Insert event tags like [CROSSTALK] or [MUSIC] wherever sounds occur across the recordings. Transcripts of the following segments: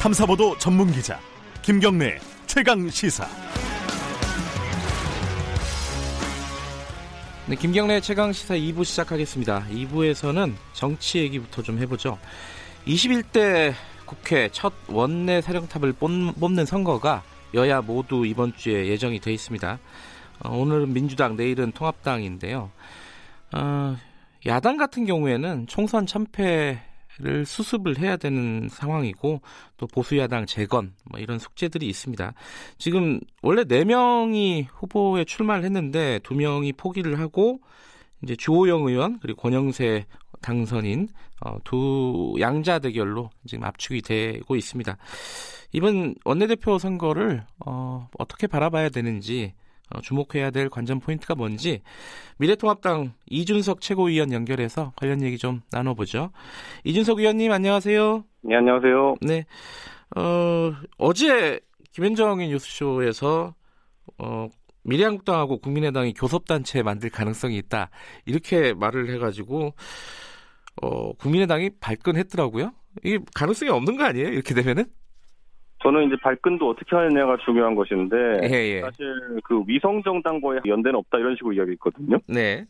탐사보도 전문 기자 김경래 최강 시사. 네, 김경래 최강 시사 2부 시작하겠습니다. 2부에서는 정치 얘기부터 좀 해보죠. 21대 국회 첫 원내 사령탑을 뽑는 선거가 여야 모두 이번 주에 예정이 돼 있습니다. 어, 오늘은 민주당, 내일은 통합당인데요. 어, 야당 같은 경우에는 총선 참패 를 수습을 해야 되는 상황이고 또 보수 야당 재건 뭐 이런 숙제들이 있습니다. 지금 원래 4명이 후보에 출마를 했는데 2명이 포기를 하고 이제 주호영 의원 그리고 권영세 당선인 어, 두 양자 대결로 지금 압축이 되고 있습니다. 이번 원내대표 선거를 어, 어떻게 바라봐야 되는지 어, 주목해야 될 관전 포인트가 뭔지 미래통합당 이준석 최고위원 연결해서 관련 얘기 좀 나눠보죠. 이준석 위원님 안녕하세요. 네 안녕하세요. 네 어, 어제 김현정의 뉴스쇼에서 어, 미래한국당하고 국민의당이 교섭단체 만들 가능성이 있다 이렇게 말을 해가지고 어, 국민의당이 발끈했더라고요. 이게 가능성이 없는 거 아니에요? 이렇게 되면은? 저는 이제 발끈도 어떻게 하느냐가 중요한 것인데 예, 예. 사실 그 위성 정당과의 연대는 없다 이런 식으로 이야기했거든요. 네.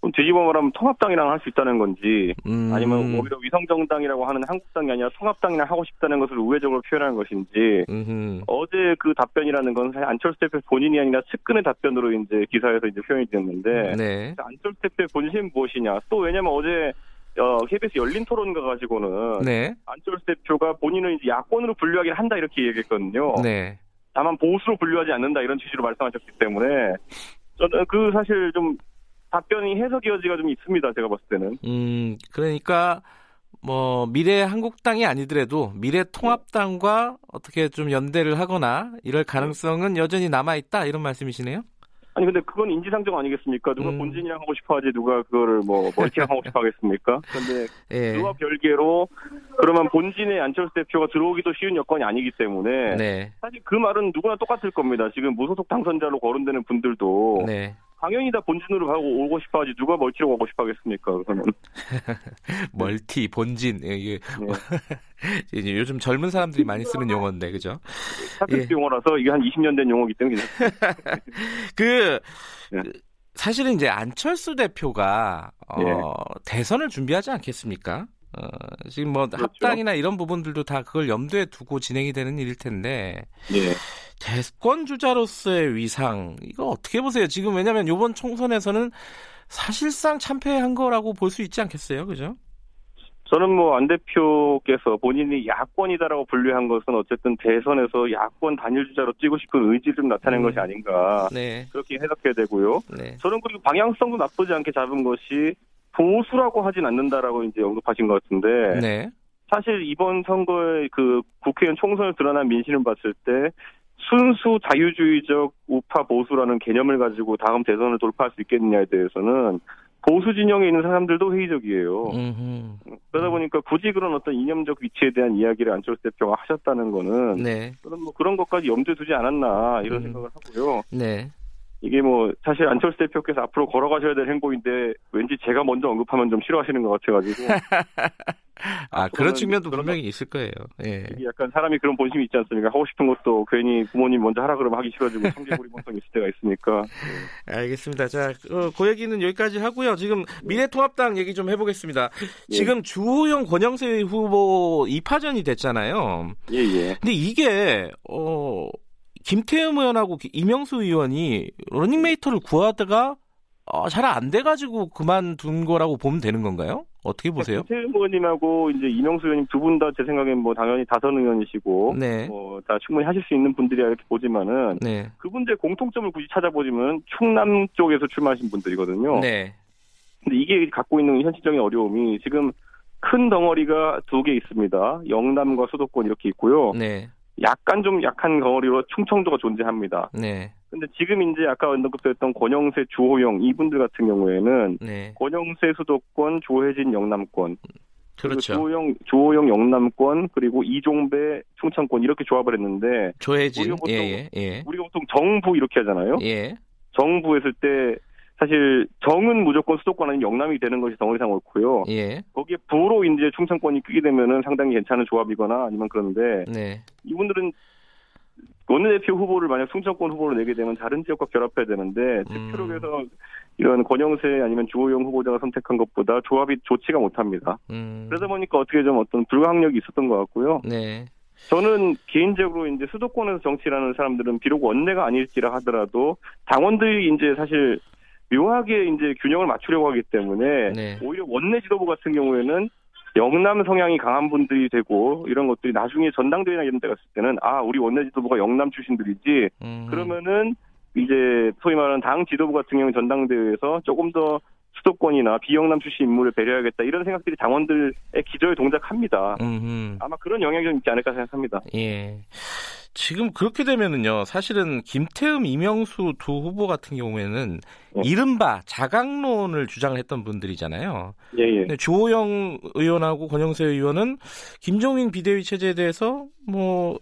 그럼 뒤집어 말하면 통합당이랑 할 수 있다는 건지 음, 아니면 오히려 위성 정당이라고 하는 한국당이 아니라 통합당이랑 하고 싶다는 것을 우회적으로 표현하는 것인지 음흠. 어제 그 답변이라는 건 사실 안철수 대표 본인이 아니라 측근의 답변으로 이제 기사에서 이제 표현이 됐는데 네. 안철수 대표의 본심은 무엇이냐 또 왜냐면 어제 어, KBS 열린 토론 가 가지고는 네. 안철수 대표가 본인은 이제 야권으로 분류하긴 한다 이렇게 얘기했거든요. 네. 다만 보수로 분류하지 않는다 이런 취지로 말씀하셨기 때문에 저는 그 사실 좀 답변이 해석의 여지가 좀 있습니다. 제가 봤을 때는. 음, 그러니까 뭐 미래 한국당이 아니더라도 미래 통합당과 어떻게 좀 연대를 하거나 이럴 가능성은 여전히 남아 있다 이런 말씀이시네요. 아니 근데 그건 인지상정 아니겠습니까? 누가 음. 본진이랑 하고 싶어하지 누가 그거를 뭐 [LAUGHS] 멀티랑 하고 싶어하겠습니까? 근데 예. 그와 별개로 그러면 본진에 안철수 대표가 들어오기도 쉬운 여건이 아니기 때문에 네. 사실 그 말은 누구나 똑같을 겁니다. 지금 무소속 당선자로 거론되는 분들도 네. 당연히 다 본진으로 가고 오고 싶어하지 누가 멀티로 가고 싶어하겠습니까? 그러면 [LAUGHS] 멀티 본진 예, 이게 네. [LAUGHS] 이제 요즘 젊은 사람들이 많이 쓰는 용어인데 그죠? 사택 예. 용어라서 이게 한 20년 된 용어기 때문에 [LAUGHS] 그 네. 그 사실은 이제 안철수 대표가 어, 예. 대선을 준비하지 않겠습니까? 어, 지금 뭐 그렇죠. 합당이나 이런 부분들도 다 그걸 염두에 두고 진행이 되는 일일 텐데 예. 대권 주자로서의 위상 이거 어떻게 보세요? 지금 왜냐하면 이번 총선에서는 사실상 참패한 거라고 볼 수 있지 않겠어요, 그죠? 저는 뭐 안 대표께서 본인이 야권이다라고 분류한 것은 어쨌든 대선에서 야권 단일 주자로 뛰고 싶은 의지를 좀 나타낸 음. 것이 아닌가 네, 그렇게 해석해야 되고요. 네, 저는 그리고 방향성도 나쁘지 않게 잡은 것이 보수라고 하진 않는다라고 이제 언급하신 것 같은데 네, 사실 이번 선거의 그 국회의원 총선을 드러난 민심을 봤을 때 순수 자유주의적 우파 보수라는 개념을 가지고 다음 대선을 돌파할 수 있겠느냐에 대해서는 보수 진영에 있는 사람들도 회의적이에요. 음흠. 그러다 보니까 굳이 그런 어떤 이념적 위치에 대한 이야기를 안철수 대표가 하셨다는 거는 네, 저는 뭐 그런 것까지 염두에 두지 않았나 이런 음. 생각을 하고요. 네. 이게 뭐 사실 안철수 대표께서 앞으로 걸어가셔야 될 행보인데 왠지 제가 먼저 언급하면 좀 싫어하시는 것 같아가지고 [LAUGHS] 아 그런 그측면도 그런 분명히 있을 거예요. 예. 약간 사람이 그런 본심이 있지 않습니까? 하고 싶은 것도 괜히 부모님 먼저 하라 그러면 하기 싫어지고 성질부리본성이 [LAUGHS] 있을 때가 있으니까 알겠습니다. 자, 어, 그 얘기는 여기까지 하고요. 지금 미래통합당 얘기 좀 해보겠습니다. 지금 주호영 권영세 후보 2파전이 됐잖아요. 예 예 근데 이게 어 김태흠 의원하고 이명수 의원이 러닝메이트를 구하다가 어, 잘 안 돼가지고 그만둔 거라고 보면 되는 건가요? 어떻게 보세요? 김태흠 의원님하고 이제 이명수 의원님 두 분 다 제 생각엔 뭐 당연히 다선 의원이시고 네, 뭐 다 충분히 하실 수 있는 분들이야 이렇게 보지만은 네, 그분들의 공통점을 굳이 찾아보시면 충남 쪽에서 출마하신 분들이거든요. 네, 근데 이게 갖고 있는 현실적인 어려움이 지금 큰 덩어리가 두 개 있습니다. 영남과 수도권 이렇게 있고요. 네, 약간 좀 약한 덩어리로 충청도가 존재합니다. 네, 근데 지금 이제 아까 언급됐던 권영세, 주호영 이분들 같은 경우에는 네, 권영세 수도권, 조혜진 영남권, 그리고 그렇죠. 주호영, 주호영 영남권, 그리고 이종배 충청권 이렇게 조합을 했는데 조혜진, 우리가 보통- 예, 예, 예, 우리가 보통 정부 이렇게 하잖아요. 예, 정부 했을 때 사실 정은 무조건 수도권 아니면 영남이 되는 것이 덩어리상 옳고요. 예. 거기에 부로 이제 충청권이 끼게 되면은 상당히 괜찮은 조합이거나 아니면 그런데 네. 이분들은 원내대표 후보를 만약 충청권 후보로 내게 되면 다른 지역과 결합해야 되는데 음. 투표력에서 이런 권영세 아니면 주호영 후보자가 선택한 것보다 조합이 좋지가 못합니다. 음. 그러다 보니까 어떻게 좀 어떤 불가항력이 있었던 것 같고요. 네. 저는 개인적으로 이제 수도권에서 정치라는 사람들은 비록 원내가 아닐지라 하더라도 당원들이 이제 사실 묘하게 이제 균형을 맞추려고 하기 때문에 네. 오히려 원내 지도부 같은 경우에는 영남 성향이 강한 분들이 되고 이런 것들이 나중에 전당대회나 이런 데 갔을 때는 아 우리 원내 지도부가 영남 출신들이지 음. 그러면은 이제 소위 말하는 당 지도부 같은 경우 전당대회에서 조금 더 수도권이나 비영남 출신 인물을 배려하겠다 이런 생각들이 당원들의 기저에 동작합니다. 음흠. 아마 그런 영향이 좀 있지 않을까 생각합니다. 예. 지금 그렇게 되면은요, 사실은 김태흠, 이명수 두 후보 같은 경우에는 네. 이른바 자강론을 주장을 했던 분들이잖아요. 예, 예. 근데 주호영 의원하고 권영세 의원은 김종인 비대위 체제에 대해서 뭐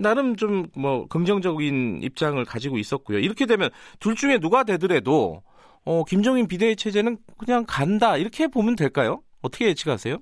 나름 좀 뭐 긍정적인 입장을 가지고 있었고요. 이렇게 되면 둘 중에 누가 되더라도 어 김종인 비대위 체제는 그냥 간다 이렇게 보면 될까요? 어떻게 예측하세요?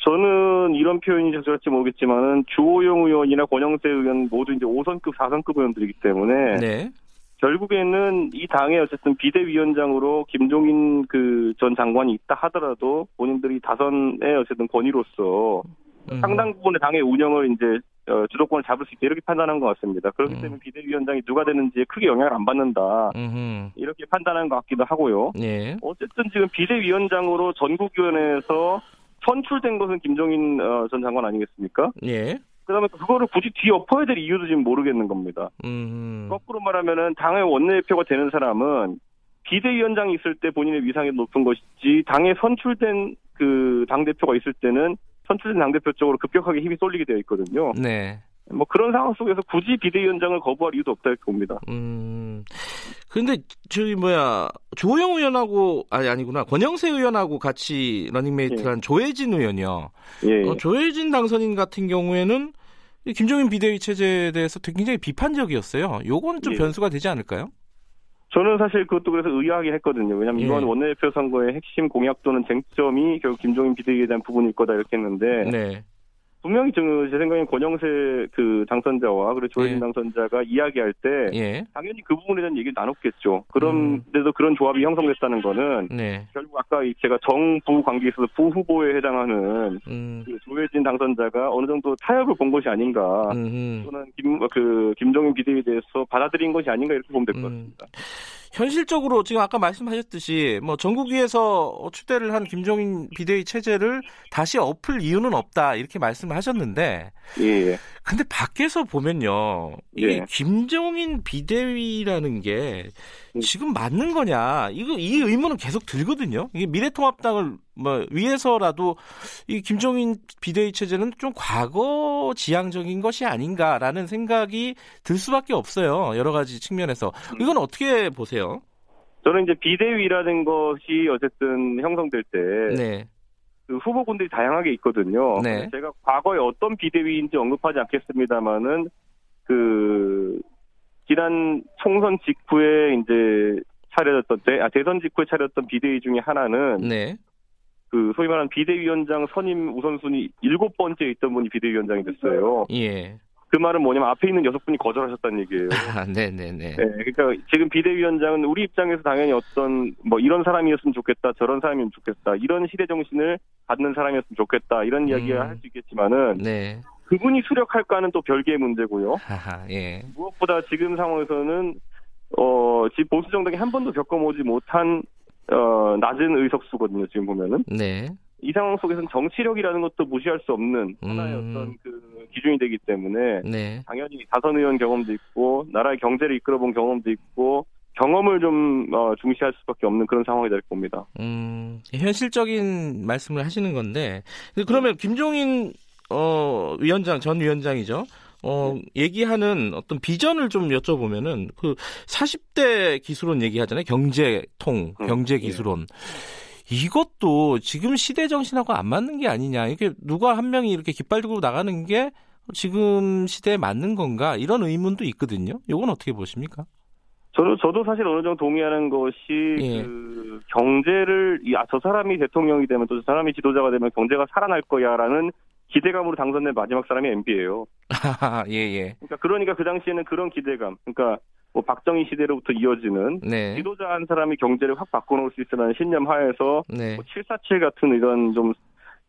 저는 이런 표현이 적절할지 모르겠지만은 주호영 의원이나 권영세 의원 모두 이제 5선급, 4선급 의원들이기 때문에 네. 결국에는 이 당의 어쨌든 비대위원장으로 김종인 그 전 장관이 있다 하더라도 본인들이 다선의 어쨌든 권위로서 음. 상당 부분의 당의 운영을 이제 어, 주도권을 잡을 수 있다 이렇게 판단한 것 같습니다. 그렇기 음. 때문에 비대위원장이 누가 되는지에 크게 영향을 안 받는다 음흠. 이렇게 판단한 것 같기도 하고요. 예. 어쨌든 지금 비대위원장으로 전국위원회에서 선출된 것은 김종인 어, 전 장관 아니겠습니까? 예. 그다음에 그거를 굳이 뒤 엎어야 될 이유도 지금 모르겠는 겁니다. 음. 거꾸로 말하면은 당의 원내대표가 되는 사람은 비대위원장이 있을 때 본인의 위상이 높은 것이지 당에 선출된 그 당 대표가 있을 때는 선출된 당 대표 쪽으로 급격하게 힘이 쏠리게 되어 있거든요. 네. 뭐 그런 상황 속에서 굳이 비대위원장을 거부할 이유도 없다 이렇게 봅니다. 음. 근데 저기 뭐야 조영 의원하고 아니 아니구나 권영세 의원하고 같이 러닝메이트한 조해진 의원이요. 예. 어, 조해진 당선인 같은 경우에는 이 김종인 비대위 체제에 대해서 굉장히 비판적이었어요. 요거는 좀 예. 변수가 되지 않을까요? 저는 사실 그것도 그래서 의아하게 했거든요. 왜냐하면 예. 이번 원내대표 선거의 핵심 공약 또는 쟁점이 결국 김종인 비대위에 대한 부분일 거다 이렇게 했는데 네. 분명히 저, 제 생각엔 권영세 그 당선자와 그리고 조혜진 예. 당선자가 이야기할 때 예. 당연히 그 부분에 대한 얘기를 나눴겠죠. 그런데도 그런 조합이 형성됐다는 거는 네. 결국 아까 이 제가 정부 관계에 있어서 부후보에 해당하는 음. 그 조혜진 당선자가 어느 정도 타협을 본 것이 아닌가 음. 또는 김, 그 김종인 비대위에 대해서 받아들인 것이 아닌가 이렇게 보면 될것 음. 같습니다. 현실적으로 지금 아까 말씀하셨듯이 뭐 전국위에서 추대를 한 김종인 비대위 체제를 다시 엎을 이유는 없다 이렇게 말씀을 하셨는데 예, 예. 근데 밖에서 보면요 이 예. 김종인 비대위라는 게 음. 지금 맞는 거냐 이거 이 의문은 계속 들거든요 이게 미래통합당을 뭐 위해서라도 이 김종인 비대위 체제는 좀 과거 지향적인 것이 아닌가라는 생각이 들 수밖에 없어요 여러 가지 측면에서 음. 이건 어떻게 보세요? 저는 이제 비대위라는 것이 어쨌든 형성될 때 네. 그 후보군들이 다양하게 있거든요. 네. 제가 과거에 어떤 비대위인지 언급하지 않겠습니다만은 그 지난 총선 직후에 이제 차려졌던 대, 아, 대선 직후에 차렸던 비대위 중에 하나는 네. 그 소위 말하는 비대위원장 선임 우선순위 일곱 번째에 있던 분이 비대위원장이 됐어요. 예. 그 말은 뭐냐면 앞에 있는 여섯 분이 거절하셨다는 얘기예요. [LAUGHS] 아, 네네네. 네, 그러니까 지금 비대위원장은 우리 입장에서 당연히 어떤 뭐 이런 사람이었으면 좋겠다, 저런 사람이면 좋겠다, 이런 시대 정신을 갖는 사람이었으면 좋겠다 이런 이야기를 음. 할수 있겠지만은 네. 그분이 수력할까는 또 별개의 문제고요. 하하, 예. 무엇보다 지금 상황에서는 어 지금 보수 정당이 한 번도 겪어보지 못한 어 낮은 의석수거든요. 지금 보면은 네. 이 상황 속에서는 정치력이라는 것도 무시할 수 없는 하나의 음. 어떤 그 기준이 되기 때문에 네. 당연히 다선 의원 경험도 있고 나라의 경제를 이끌어본 경험도 있고 경험을 좀 어, 중시할 수밖에 없는 그런 상황이 될 겁니다. 음, 현실적인 말씀을 하시는 건데, 그러면 김종인, 어, 위원장, 전 위원장이죠. 어, 얘기하는 어떤 비전을 좀 여쭤보면은, 그, 40대 기술론 얘기하잖아요. 경제통, 음, 경제기술론. 이것도 지금 시대 정신하고 안 맞는 게 아니냐. 이게 누가 한 명이 이렇게 깃발 들고 나가는 게 지금 시대에 맞는 건가? 이런 의문도 있거든요. 이건 어떻게 보십니까? 저도 저도 사실 어느 정도 동의하는 것이 예. 그 경제를 이, 아, 저 사람이 대통령이 되면 또 저 사람이 지도자가 되면 경제가 살아날 거야라는 기대감으로 당선된 마지막 사람이 MB예요. [LAUGHS] 예, 예. 그러니까 그러니까 그 당시에는 그런 기대감. 그러니까 뭐 박정희 시대로부터 이어지는 네. 지도자 한 사람이 경제를 확 바꿔놓을 수 있으라는 신념 하에서 네. 뭐 747 같은 이런 좀,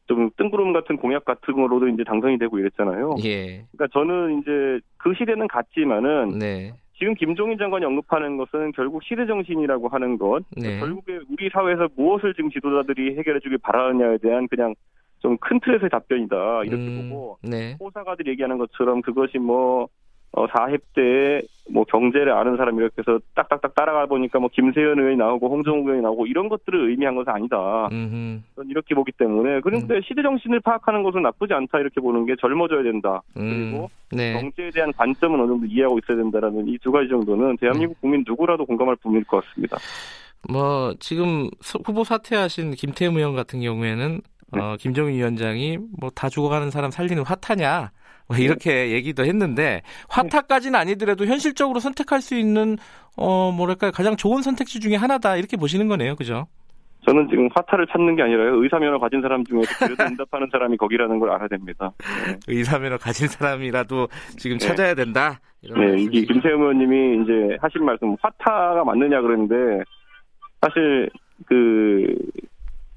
좀 뜬구름 같은 공약 같은 거로도 이제 당선이 되고 이랬잖아요. 예. 그러니까 저는 이제 그 시대는 갔지만은 네. 지금 김종인 장관이 언급하는 것은 결국 시대 정신이라고 하는 것. 네. 결국에 우리 사회에서 무엇을 지금 지도자들이 해결해주길 바라느냐에 대한 그냥 좀 큰 틀에서의 답변이다 이렇게 음, 보고 네. 호사가들이 얘기하는 것처럼 그것이 뭐 어, 4heb때 뭐 경제를 아는 사람 이렇게 해서 딱딱딱 따라가 보니까 뭐 김세현 의원이 나오고 홍정욱 의원이 나오고 이런 것들을 의미한 것은 아니다. 음흠. 저는 이렇게 보기 때문에 그런데 시대 정신을 파악하는 것은 나쁘지 않다 이렇게 보는 게 젊어져야 된다. 음. 그리고 네. 경제에 대한 관점은 어느 정도 이해하고 있어야 된다라는 이 두 가지 정도는 대한민국 네. 국민 누구라도 공감할 부분일 것 같습니다. 뭐 지금 서- 후보 사퇴하신 김태흠 의원 같은 경우에는 네. 어, 김종인 위원장이 뭐 다 죽어가는 사람 살리는 화타냐. 이렇게 얘기도 했는데 화타까지는 아니더라도 현실적으로 선택할 수 있는 어 뭐랄까 가장 좋은 선택지 중에 하나다 이렇게 보시는 거네요, 그죠? 저는 지금 화타를 찾는 게 아니라요. 의사면허 가진 사람 중에서 그래도 응답하는 사람이 거기라는 걸 알아야 됩니다. 의사면허 가진 사람이라도 지금 네. 찾아야 된다. 네? 이게 김세현 의원님이 이제 하신 말씀 화타가 맞느냐 그랬는데 사실 그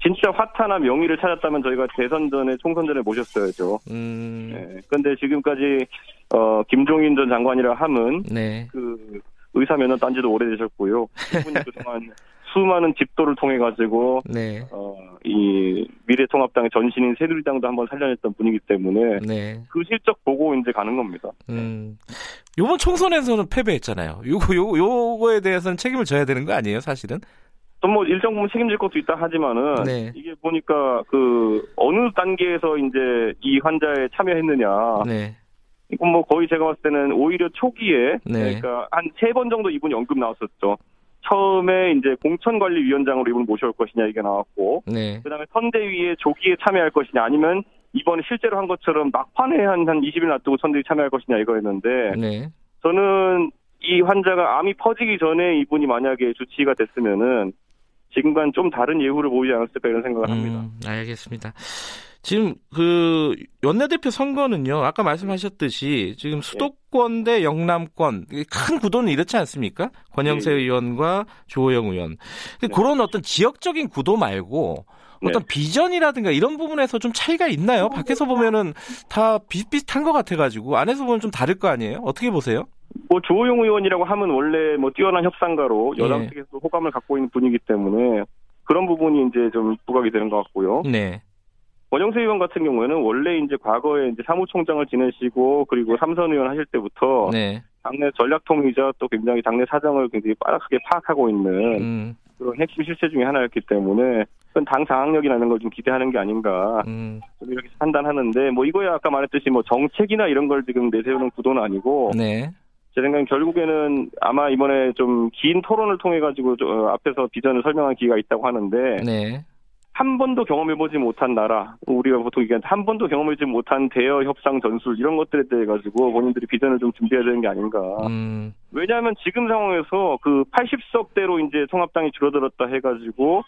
진짜 화타나 명의를 찾았다면 저희가 대선 전에 총선 전에 모셨어야죠. 음, 네. 그런데 지금까지 어 김종인 전 장관이라 함은 네, 그 의사 면허 딴 지도 오래되셨고요. 그분이 [LAUGHS] 그동안 수많은 집도를 통해 가지고 네, 어 이 미래통합당의 전신인 새누리당도 한번 살려냈던 분이기 때문에 네. 그 실적 보고 이제 가는 겁니다. 음, 요번 총선에서는 패배했잖아요. 요거 요 요거에 대해서는 책임을 져야 되는 거 아니에요, 사실은? 또뭐 일정 부분 책임질 것도 있다 하지만은 네. 이게 보니까 그 어느 단계에서 이제 이 환자에 참여했느냐 네, 이건 뭐 거의 제가 봤을 때는 오히려 초기에 네. 그러니까 한 세 번 정도 이분이 언급 나왔었죠. 처음에 이제 공천관리위원장으로 이분을 모셔올 것이냐 이게 나왔고 네, 그다음에 선대위에 조기에 참여할 것이냐 아니면 이번에 실제로 한 것처럼 막판에 한, 한 20일 놔두고 선대위 참여할 것이냐 이거였는데 네, 저는 이 환자가 암이 퍼지기 전에 이분이 만약에 주치의가 됐으면은 지금과는 좀 다른 예후를 보이지 않았을까 이런 생각을 합니다. 음, 알겠습니다. 지금 그 원내대표 선거는요. 아까 말씀하셨듯이 지금 수도권 대 영남권 큰 구도는 이렇지 않습니까? 권영세 네. 의원과 조호영 의원. 근데 네. 그런 어떤 지역적인 구도 말고 어떤 네. 비전이라든가 이런 부분에서 좀 차이가 있나요? 밖에서 보면은 다 비슷비슷한 것 같아가지고 안에서 보면 좀 다를 거 아니에요? 어떻게 보세요? 뭐 조호영 의원이라고 하면 원래 뭐 뛰어난 협상가로 여당 예. 측에서 호감을 갖고 있는 분이기 때문에 그런 부분이 이제 좀 부각이 되는 것 같고요. 네, 권영세 의원 같은 경우에는 원래 이제 과거에 이제 사무총장을 지내시고 그리고 삼선 의원 하실 때부터 네, 당내 전략통이자 또 굉장히 당내 사정을 굉장히 빠르게 파악하고 있는 음, 그런 핵심 실세 중에 하나였기 때문에 그건 당 장악력이라는 걸 좀 기대하는 게 아닌가 음, 좀 이렇게 판단하는데 뭐 이거야 아까 말했듯이 뭐 정책이나 이런 걸 지금 내세우는 구도는 아니고 네, 제 생각엔 결국에는 아마 이번에 좀 긴 토론을 통해 가지고 앞에서 비전을 설명한 기회가 있다고 하는데 네, 한 번도 경험해보지 못한 나라 우리가 보통 얘기하는 한 번도 경험해보지 못한 대여 협상 전술 이런 것들에 대해 가지고 본인들이 비전을 좀 준비해야 되는 게 아닌가. 음, 왜냐하면 지금 상황에서 그 80석대로 이제 통합당이 줄어들었다 해가지고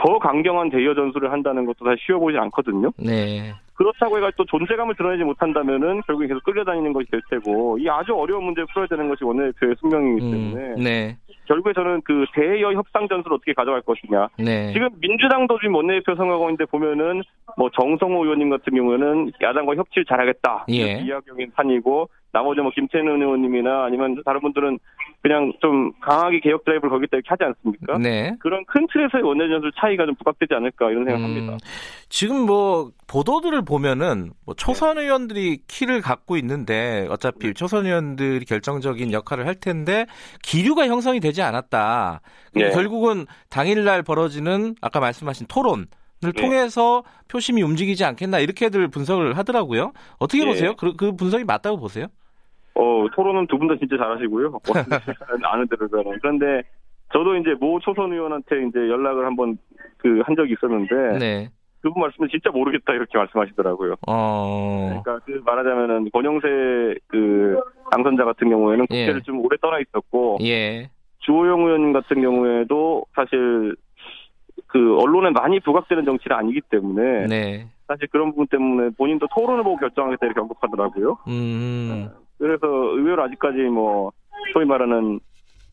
더 강경한 대여 전술을 한다는 것도 사실 쉬워 보이지 않거든요. 네, 그렇다고 해가 또 존재감을 드러내지 못한다면은 결국에 계속 끌려다니는 것이 될 테고 이 아주 어려운 문제를 풀어야 되는 것이 원내대표의 숙명이기 때문에 음, 네, 결국에 저는 그 대여 협상 전술을 어떻게 가져갈 것이냐. 네, 지금 민주당도 지금 원내대표 선거인데 보면은 뭐 정성호 의원님 같은 경우에는 야당과 협치를 잘하겠다. 예. 이야기인 판이고 나머지 뭐 김태년 의원님이나 아니면 다른 분들은 그냥 좀 강하게 개혁 드라이브를 거기다 이렇게 하지 않습니까? 네. 그런 큰 틀에서의 원내전술 차이가 좀 부각되지 않을까 이런 생각합니다. 음, 지금 뭐 보도들을 보면은 뭐 초선 의원들이 키를 갖고 있는데 어차피 초선 의원들이 결정적인 역할을 할 텐데 기류가 형성이 되지 않았다. 근데 네. 결국은 당일날 벌어지는 아까 말씀하신 토론을 네. 통해서 표심이 움직이지 않겠나 이렇게들 분석을 하더라고요. 어떻게 네. 보세요? 그, 그 분석이 맞다고 보세요? 어, 토론은 두 분 다 진짜 잘하시고요. [LAUGHS] 아는 대로는. 그런데 저도 이제 모 초선 의원한테 이제 연락을 한번 그 한 적이 있었는데 네. 그분 말씀은 진짜 모르겠다 이렇게 말씀하시더라고요. 어. 그러니까 그 말하자면은 권영세 그 당선자 같은 경우에는 국회를 예. 좀 오래 떠나 있었고 예. 주호영 의원 같은 경우에도 사실 그 언론에 많이 부각되는 정치는 아니기 때문에 네. 사실 그런 부분 때문에 본인도 토론을 보고 결정하겠다 이렇게 언급하더라고요. 음. 그래서 의외로 아직까지 뭐 소위 말하는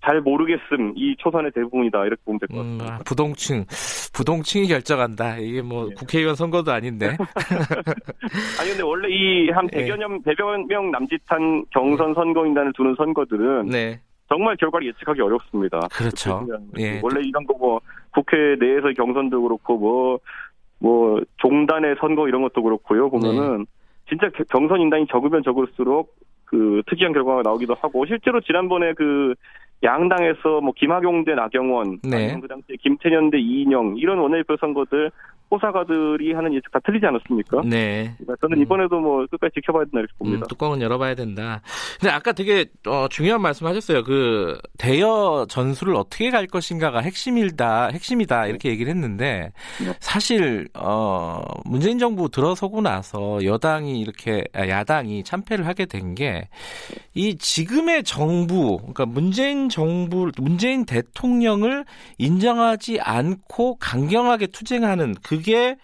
잘 모르겠음 이 초선의 대부분이다 이렇게 보면 될것 음, 같습니다. 아, 부동층, 부동층이 결정한다. 이게 뭐 네. 국회의원 선거도 아닌데. [LAUGHS] 아니 근데 원래 이한 네. 100여 명, 100여 명 남짓한 경선 선거인단을 두는 선거들은 네, 정말 결과를 예측하기 어렵습니다. 그렇죠. 예. 원래 이런 거뭐 국회 내에서의 경선도 그렇고 뭐, 뭐 종단의 선거 이런 것도 그렇고요. 보면은 네. 진짜 겨- 경선 인단이 적으면 적을수록 그 특이한 결과가 나오기도 하고 실제로 지난번에 그 양당에서 뭐 김학용 대 나경원, 네. 그 당시에 김태년 대 이인영 이런 원내대표 선거들 호사가들이 하는 예측 다 틀리지 않았습니까? 네. 그러니까 저는 음. 이번에도 뭐 끝까지 지켜봐야 된다 이렇게 봅니다. 음, 뚜껑은 열어봐야 된다. 근데 아까 되게 어, 중요한 말씀하셨어요. 그 대여 전술을 어떻게 갈 것인가가 핵심이다, 핵심이다 이렇게 얘기를 했는데 네. 사실 어, 문재인 정부 들어서고 나서 여당이 이렇게 아, 야당이 참패를 하게 된 게 이 지금의 정부, 그러니까 문재인 정부, 문재인 대통령을 인정하지 않고 강경하게 투쟁하는 그게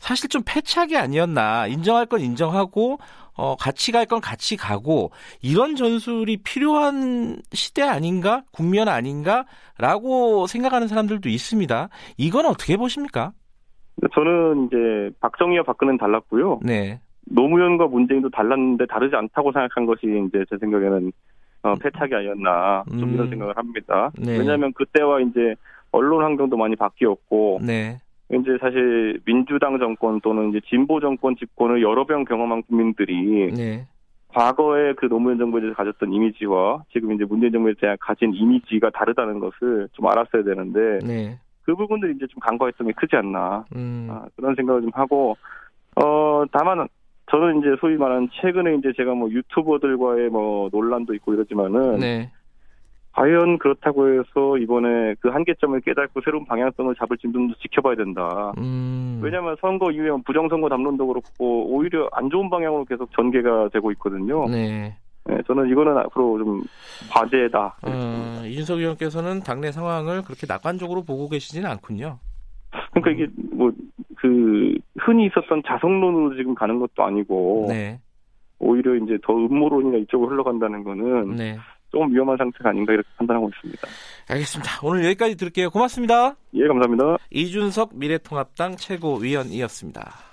사실 좀 패착이 아니었나. 인정할 건 인정하고 어, 같이 갈 건 같이 가고 이런 전술이 필요한 시대 아닌가? 국면 아닌가?라고 생각하는 사람들도 있습니다. 이건 어떻게 보십니까? 저는 이제 박정희와 박근혜는 달랐고요. 네. 노무현과 문재인도 달랐는데 다르지 않다고 생각한 것이 이제 제 생각에는 어, 패착이 아니었나 좀 음. 이런 생각을 합니다. 네. 왜냐하면 그때와 이제 언론 환경도 많이 바뀌었고 네. 이제 사실 민주당 정권 또는 이제 진보 정권 집권을 여러 번 경험한 국민들이 네. 과거에 그 노무현 정부에 대해서 가졌던 이미지와 지금 이제 문재인 정부에 대해 가진 이미지가 다르다는 것을 좀 알았어야 되는데 네. 그 부분들이 이제 좀 간과했던 게 크지 않나 음. 아, 그런 생각을 좀 하고 어 다만 저는 이제 소위 말하는 최근에 이제 제가 뭐 유튜버들과의 뭐 논란도 있고 이러지만은 네. 과연 그렇다고 해서 이번에 그 한계점을 깨닫고 새로운 방향성을 잡을지 좀 더 지켜봐야 된다. 음. 왜냐하면 선거 이후에 부정선거 담론도 그렇고 오히려 안 좋은 방향으로 계속 전개가 되고 있거든요. 네. 네, 저는 이거는 앞으로 좀 과제다. 어, 이준석 의원께서는 당내 상황을 그렇게 낙관적으로 보고 계시지는 않군요. 그러니까 이게 뭐 그 흔히 있었던 자성론으로 지금 가는 것도 아니고 네. 오히려 이제 더 음모론이나 이쪽으로 흘러간다는 거는 네. 조금 위험한 상태가 아닌가 이렇게 판단하고 있습니다. 알겠습니다. 오늘 여기까지 들을게요. 고맙습니다. 예, 감사합니다. 이준석 미래통합당 최고위원이었습니다.